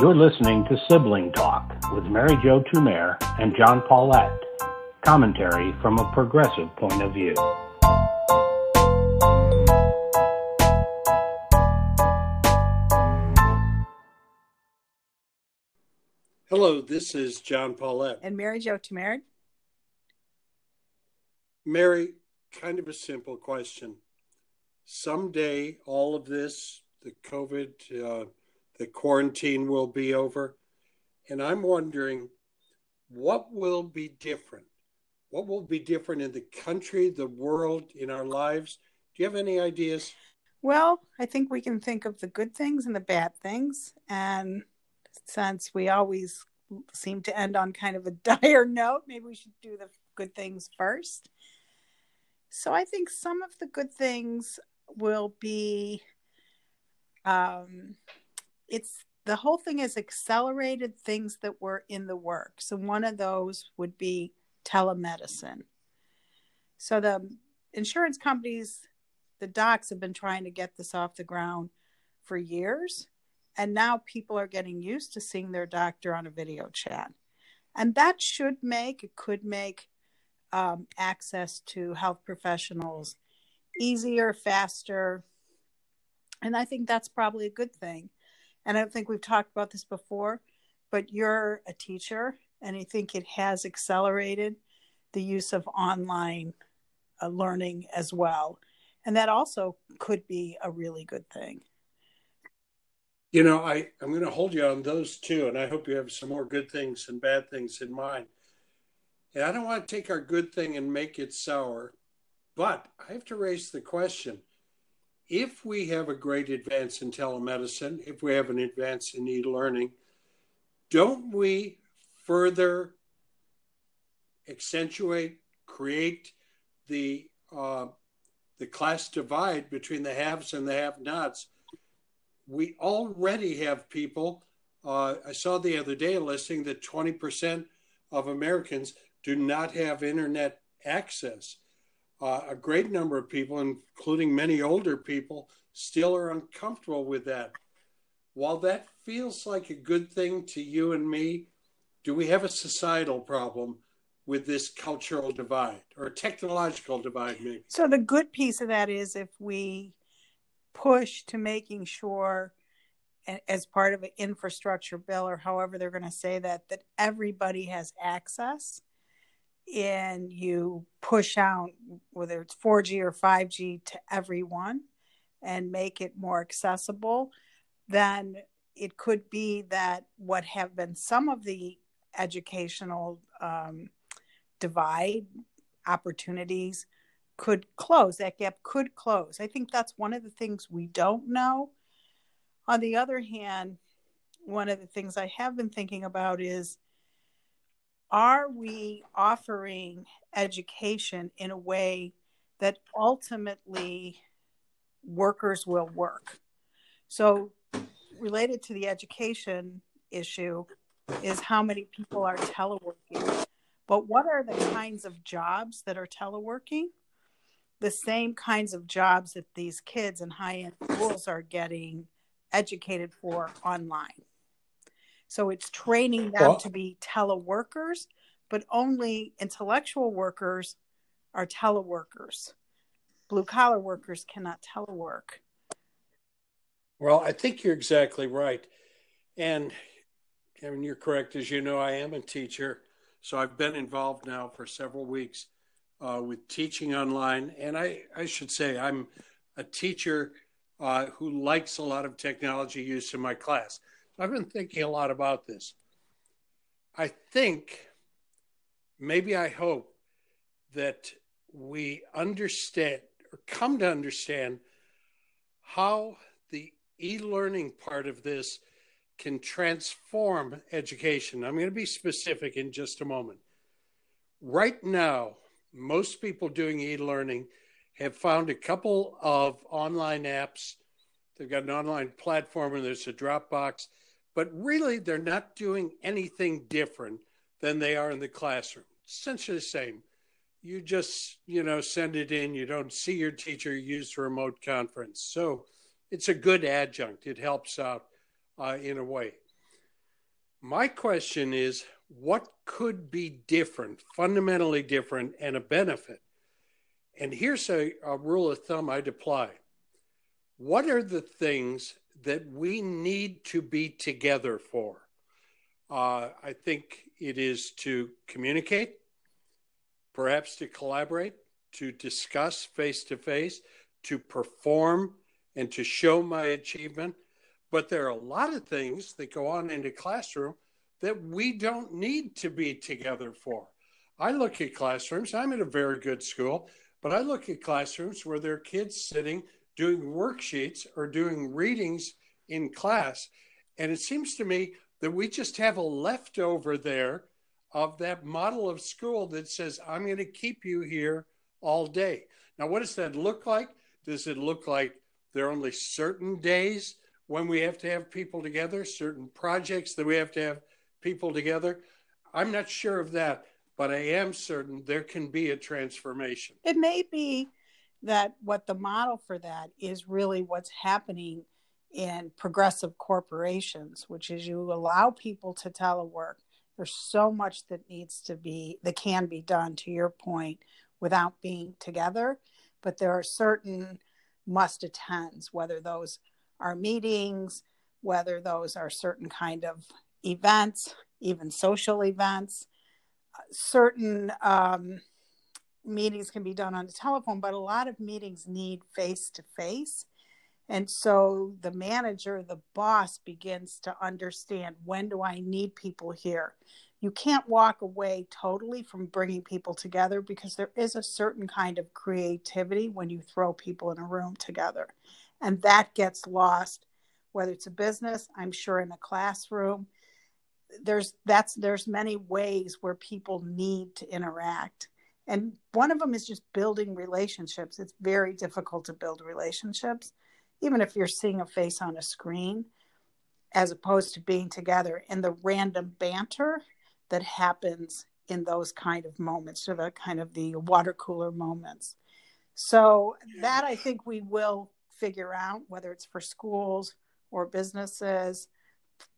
You're listening to Sibling Talk with Mary Jo Tumer and John Paulette. Commentary from a progressive point of view. Hello, this is John Paulette. And Mary Jo Tumer. Mary, kind of a simple question. Someday, all of this, the COVID, uh, the quarantine will be over. And I'm wondering what will be different? What will be different in the country, the world, in our lives? Do you have any ideas? Well, I think we can think of the good things and the bad things. And since we always seem to end on kind of a dire note, maybe we should do the good things first. So I think some of the good things will be um, it's the whole thing is accelerated things that were in the works. So one of those would be telemedicine. So the insurance companies, the docs have been trying to get this off the ground for years. And now people are getting used to seeing their doctor on a video chat. And that should make, it could make um, access to health professionals easier, faster. And I think that's probably a good thing. And I don't think we've talked about this before, but you're a teacher, and I think it has accelerated the use of online uh, learning as well. And that also could be a really good thing. You know, I, I'm going to hold you on those two, and I hope you have some more good things and bad things in mind. And I don't want to take our good thing and make it sour, but I have to raise the question if we have a great advance in telemedicine, if we have an advance in e learning, don't we further accentuate, create the uh, the class divide between the haves and the have-nots? We already have people. Uh, I saw the other day a listing that 20% of Americans do not have internet access. Uh, a great number of people, including many older people, still are uncomfortable with that. While that feels like a good thing to you and me, do we have a societal problem with this cultural divide or technological divide, maybe? So, the good piece of that is if we push to making sure as part of an infrastructure bill or however they're going to say that that everybody has access and you push out whether it's 4G or 5G to everyone and make it more accessible, then it could be that what have been some of the educational um, divide opportunities could close. That gap could close. I think that's one of the things we don't know. On the other hand, one of the things I have been thinking about is are we offering education in a way that ultimately workers will work? So, related to the education issue, is how many people are teleworking. But what are the kinds of jobs that are teleworking? The same kinds of jobs that these kids in high end schools are getting educated for online. So it's training them well, to be teleworkers, but only intellectual workers are teleworkers. Blue collar workers cannot telework. Well, I think you're exactly right. And I mean, you're correct. As you know, I am a teacher. So I've been involved now for several weeks uh, with teaching online. And I, I should say, I'm a teacher uh, who likes a lot of technology use in my class. I've been thinking a lot about this. I think, maybe I hope, that we understand or come to understand how the e learning part of this can transform education. I'm going to be specific in just a moment. Right now, most people doing e learning have found a couple of online apps. They've got an online platform and there's a Dropbox but really they're not doing anything different than they are in the classroom. Essentially the same. You just, you know, send it in. You don't see your teacher use the remote conference. So it's a good adjunct. It helps out uh, in a way. My question is what could be different, fundamentally different, and a benefit? And here's a, a rule of thumb I'd apply. What are the things that we need to be together for? Uh, I think it is to communicate, perhaps to collaborate, to discuss face to face, to perform, and to show my achievement. But there are a lot of things that go on in the classroom that we don't need to be together for. I look at classrooms, I'm at a very good school, but I look at classrooms where there are kids sitting doing worksheets or doing readings in class. And it seems to me that we just have a leftover there of that model of school that says, I'm going to keep you here all day. Now, what does that look like? Does it look like there are only certain days when we have to have people together, certain projects that we have to have people together? I'm not sure of that, but I am certain there can be a transformation. It may be that what the model for that is really what's happening in progressive corporations, which is you allow people to telework. There's so much that needs to be, that can be done, to your point, without being together. But there are certain must attends, whether those are meetings, whether those are certain kind of events, even social events. Certain um, meetings can be done on the telephone, but a lot of meetings need face to face. And so the manager, the boss begins to understand when do I need people here? You can't walk away totally from bringing people together because there is a certain kind of creativity when you throw people in a room together. And that gets lost, whether it's a business, I'm sure in a classroom. There's that's there's many ways where people need to interact. And one of them is just building relationships. It's very difficult to build relationships even if you're seeing a face on a screen, as opposed to being together in the random banter that happens in those kind of moments or the kind of the water cooler moments. So that I think we will figure out whether it's for schools or businesses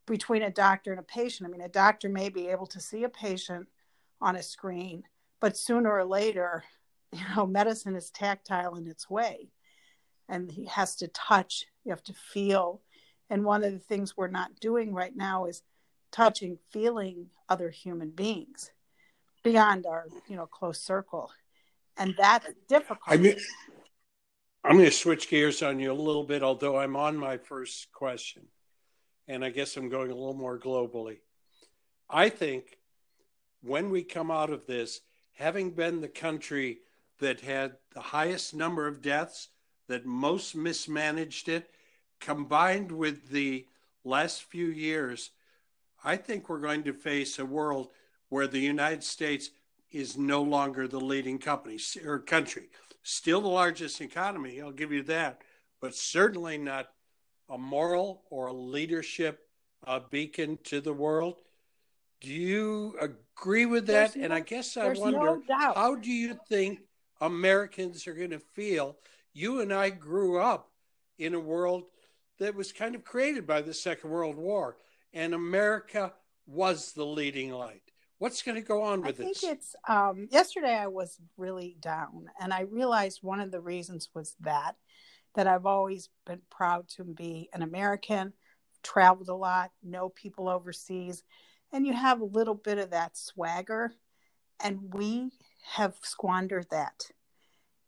between a doctor and a patient. I mean, a doctor may be able to see a patient on a screen, but sooner or later, you know, medicine is tactile in its way and he has to touch you have to feel. And one of the things we're not doing right now is touching feeling other human beings beyond our you know close circle. And that's difficult. I mean, i'm going to switch gears on you a little bit although i'm on my first question and i guess i'm going a little more globally. I think when we come out of this having been the country that had the highest number of deaths that most mismanaged it, combined with the last few years, I think we're going to face a world where the United States is no longer the leading company or country. Still the largest economy, I'll give you that, but certainly not a moral or a leadership uh, beacon to the world. Do you agree with that? No, and I guess I wonder no how do you think Americans are going to feel you and I grew up in a world that was kind of created by the Second World War, and America was the leading light. What's going to go on with I this? I think it's um, yesterday. I was really down, and I realized one of the reasons was that that I've always been proud to be an American, traveled a lot, know people overseas, and you have a little bit of that swagger, and we have squandered that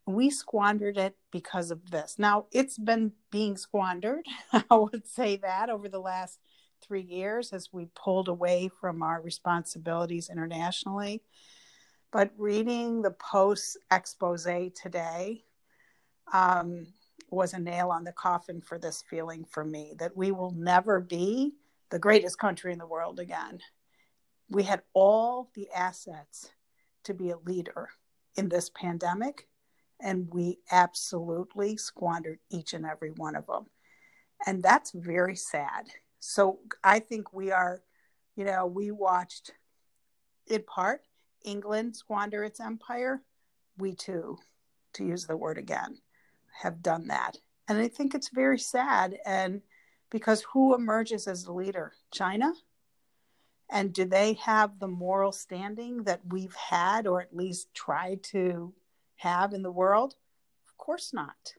we squandered it because of this. Now, it's been being squandered, I would say that, over the last three years as we pulled away from our responsibilities internationally. But reading the post expose today um, was a nail on the coffin for this feeling for me that we will never be the greatest country in the world again. We had all the assets to be a leader in this pandemic and we absolutely squandered each and every one of them. And that's very sad. So I think we are, you know, we watched in part England squander its empire. We too, to use the word again, have done that. And I think it's very sad. And because who emerges as the leader? China? And do they have the moral standing that we've had, or at least tried to have in the world? Of course not.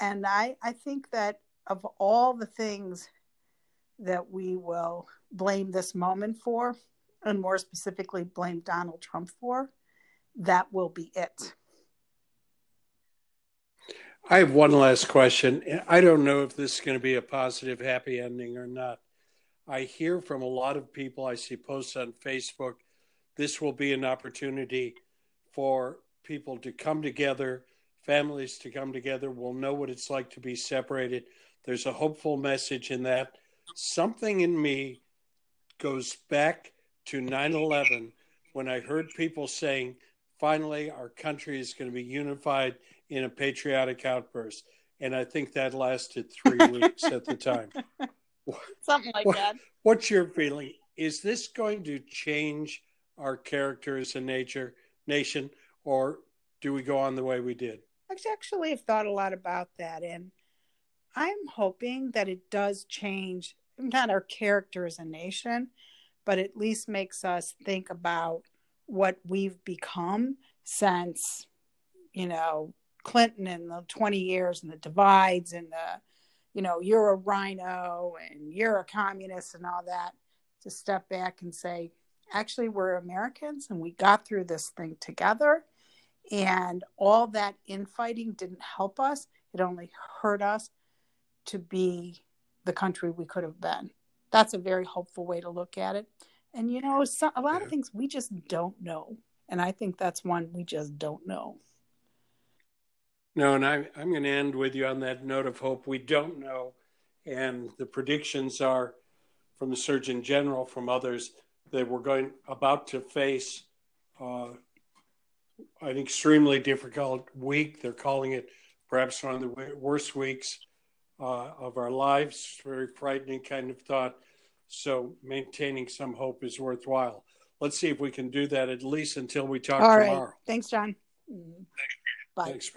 And I, I think that of all the things that we will blame this moment for, and more specifically blame Donald Trump for, that will be it. I have one last question. I don't know if this is going to be a positive, happy ending or not. I hear from a lot of people, I see posts on Facebook, this will be an opportunity for people to come together, families to come together. We'll know what it's like to be separated. There's a hopeful message in that. Something in me goes back to 9 11 when I heard people saying, finally, our country is going to be unified in a patriotic outburst. And I think that lasted three weeks at the time. Something like what, that. What's your feeling? Is this going to change our character as a nature nation, or do we go on the way we did? I actually have thought a lot about that, and I'm hoping that it does change not our character as a nation, but at least makes us think about what we've become since, you know, Clinton and the 20 years and the divides and the, you know, you're a RINO and you're a communist and all that, to step back and say, actually, we're Americans and we got through this thing together. And all that infighting didn't help us, it only hurt us to be the country we could have been. That's a very hopeful way to look at it. And, you know, so, a lot of things we just don't know. And I think that's one we just don't know. No, and I, I'm going to end with you on that note of hope. We don't know. And the predictions are from the Surgeon General, from others, that we're going about to face uh, an extremely difficult week. They're calling it perhaps one of the worst weeks uh, of our lives. Very frightening kind of thought. So maintaining some hope is worthwhile. Let's see if we can do that at least until we talk All tomorrow. Right. Thanks, John. Mm-hmm. Bye. Thanks.